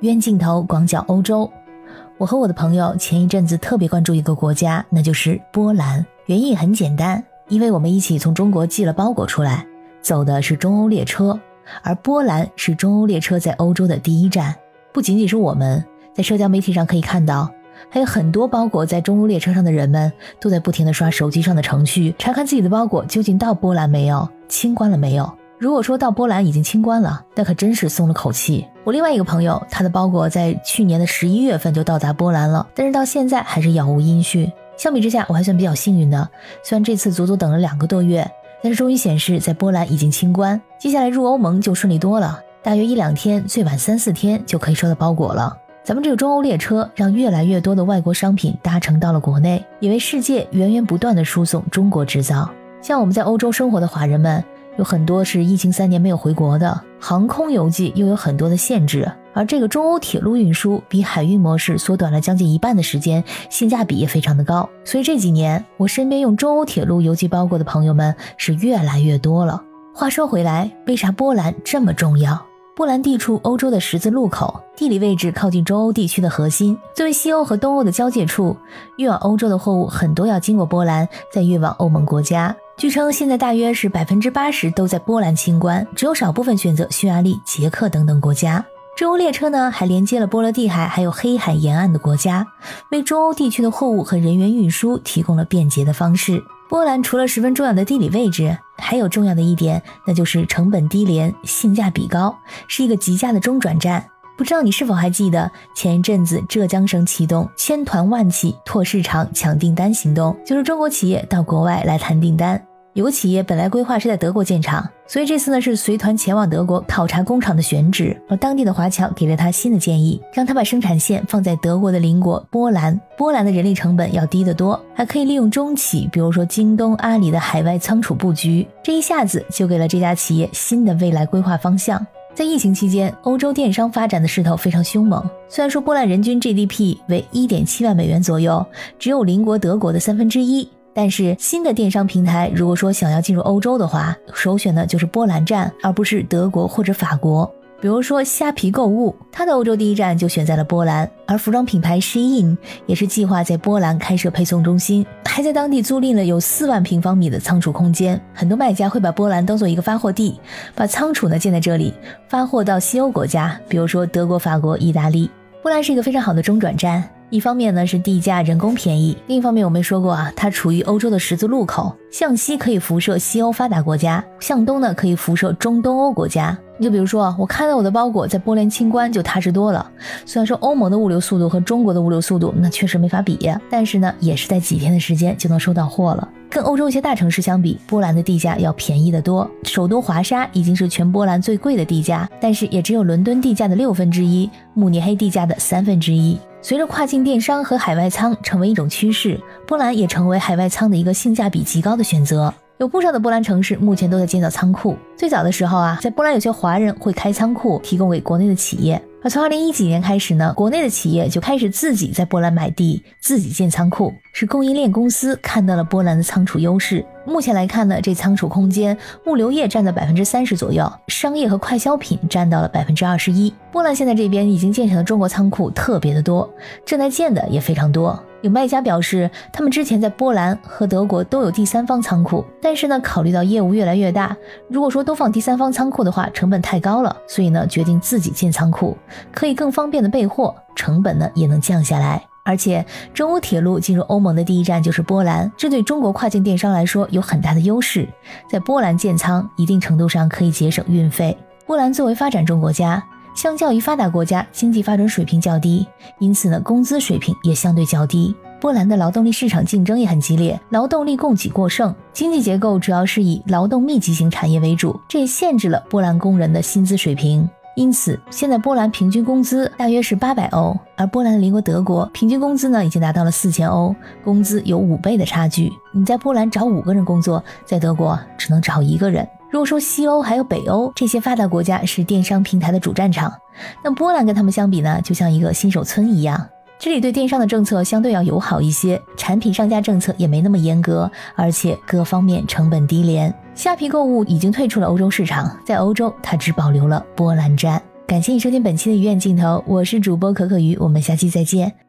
冤镜头广角欧洲。我和我的朋友前一阵子特别关注一个国家，那就是波兰。原因很简单，因为我们一起从中国寄了包裹出来，走的是中欧列车，而波兰是中欧列车在欧洲的第一站。不仅仅是我们在社交媒体上可以看到，还有很多包裹在中欧列车上的人们都在不停地刷手机上的程序，查看自己的包裹究竟到波兰没有，清关了没有。如果说到波兰已经清关了，那可真是松了口气。我另外一个朋友，他的包裹在去年的十一月份就到达波兰了，但是到现在还是杳无音讯。相比之下，我还算比较幸运的，虽然这次足足等了两个多月，但是终于显示在波兰已经清关，接下来入欧盟就顺利多了，大约一两天，最晚三四天就可以收到包裹了。咱们这个中欧列车让越来越多的外国商品搭乘到了国内，也为世界源源不断的输送中国制造。像我们在欧洲生活的华人们。有很多是疫情三年没有回国的，航空邮寄又有很多的限制，而这个中欧铁路运输比海运模式缩短了将近一半的时间，性价比也非常的高。所以这几年我身边用中欧铁路邮寄包裹的朋友们是越来越多了。话说回来，为啥波兰这么重要？波兰地处欧洲的十字路口，地理位置靠近中欧地区的核心，作为西欧和东欧的交界处，运往欧洲的货物很多要经过波兰，再运往欧盟国家。据称，现在大约是百分之八十都在波兰清关，只有少部分选择匈牙利、捷克等等国家。中欧列车呢，还连接了波罗的海还有黑海沿岸的国家，为中欧地区的货物和人员运输提供了便捷的方式。波兰除了十分重要的地理位置，还有重要的一点，那就是成本低廉、性价比高，是一个极佳的中转站。不知道你是否还记得前一阵子浙江省启动千团万企拓市场抢订单行动，就是中国企业到国外来谈订单。有个企业本来规划是在德国建厂，所以这次呢是随团前往德国考察工厂的选址，而当地的华侨给了他新的建议，让他把生产线放在德国的邻国波兰。波兰的人力成本要低得多，还可以利用中企，比如说京东、阿里的海外仓储布局，这一下子就给了这家企业新的未来规划方向。在疫情期间，欧洲电商发展的势头非常凶猛。虽然说波兰人均 GDP 为一点七万美元左右，只有邻国德国的三分之一。但是新的电商平台，如果说想要进入欧洲的话，首选的就是波兰站，而不是德国或者法国。比如说虾皮购物，它的欧洲第一站就选在了波兰。而服装品牌 Shein 也是计划在波兰开设配送中心，还在当地租赁了有四万平方米的仓储空间。很多卖家会把波兰当做一个发货地，把仓储呢建在这里，发货到西欧国家，比如说德国、法国、意大利。波兰是一个非常好的中转站。一方面呢是地价人工便宜，另一方面我们说过啊，它处于欧洲的十字路口，向西可以辐射西欧发达国家，向东呢可以辐射中东欧国家。你就比如说，我看到我的包裹在波兰清关就踏实多了。虽然说欧盟的物流速度和中国的物流速度那确实没法比，但是呢也是在几天的时间就能收到货了。跟欧洲一些大城市相比，波兰的地价要便宜得多。首都华沙已经是全波兰最贵的地价，但是也只有伦敦地价的六分之一，慕尼黑地价的三分之一。随着跨境电商和海外仓成为一种趋势，波兰也成为海外仓的一个性价比极高的选择。有不少的波兰城市目前都在建造仓库。最早的时候啊，在波兰有些华人会开仓库，提供给国内的企业。而从二零一几年开始呢，国内的企业就开始自己在波兰买地，自己建仓库。是供应链公司看到了波兰的仓储优势。目前来看呢，这仓储空间，物流业占到百分之三十左右，商业和快消品占到了百分之二十一。波兰现在这边已经建成的中国仓库特别的多，正在建的也非常多。有卖家表示，他们之前在波兰和德国都有第三方仓库，但是呢，考虑到业务越来越大，如果说都放第三方仓库的话，成本太高了，所以呢，决定自己建仓库，可以更方便的备货，成本呢也能降下来。而且，中欧铁路进入欧盟的第一站就是波兰，这对中国跨境电商来说有很大的优势，在波兰建仓，一定程度上可以节省运费。波兰作为发展中国家。相较于发达国家，经济发展水平较低，因此呢，工资水平也相对较低。波兰的劳动力市场竞争也很激烈，劳动力供给过剩，经济结构主要是以劳动密集型产业为主，这也限制了波兰工人的薪资水平。因此，现在波兰平均工资大约是八百欧，而波兰邻国德国平均工资呢，已经达到了四千欧，工资有五倍的差距。你在波兰找五个人工作，在德国只能找一个人。如果说西欧还有北欧这些发达国家是电商平台的主战场，那波兰跟他们相比呢，就像一个新手村一样。这里对电商的政策相对要友好一些，产品上架政策也没那么严格，而且各方面成本低廉。虾皮购物已经退出了欧洲市场，在欧洲它只保留了波兰站。感谢你收听本期的鱼眼镜头，我是主播可可鱼，我们下期再见。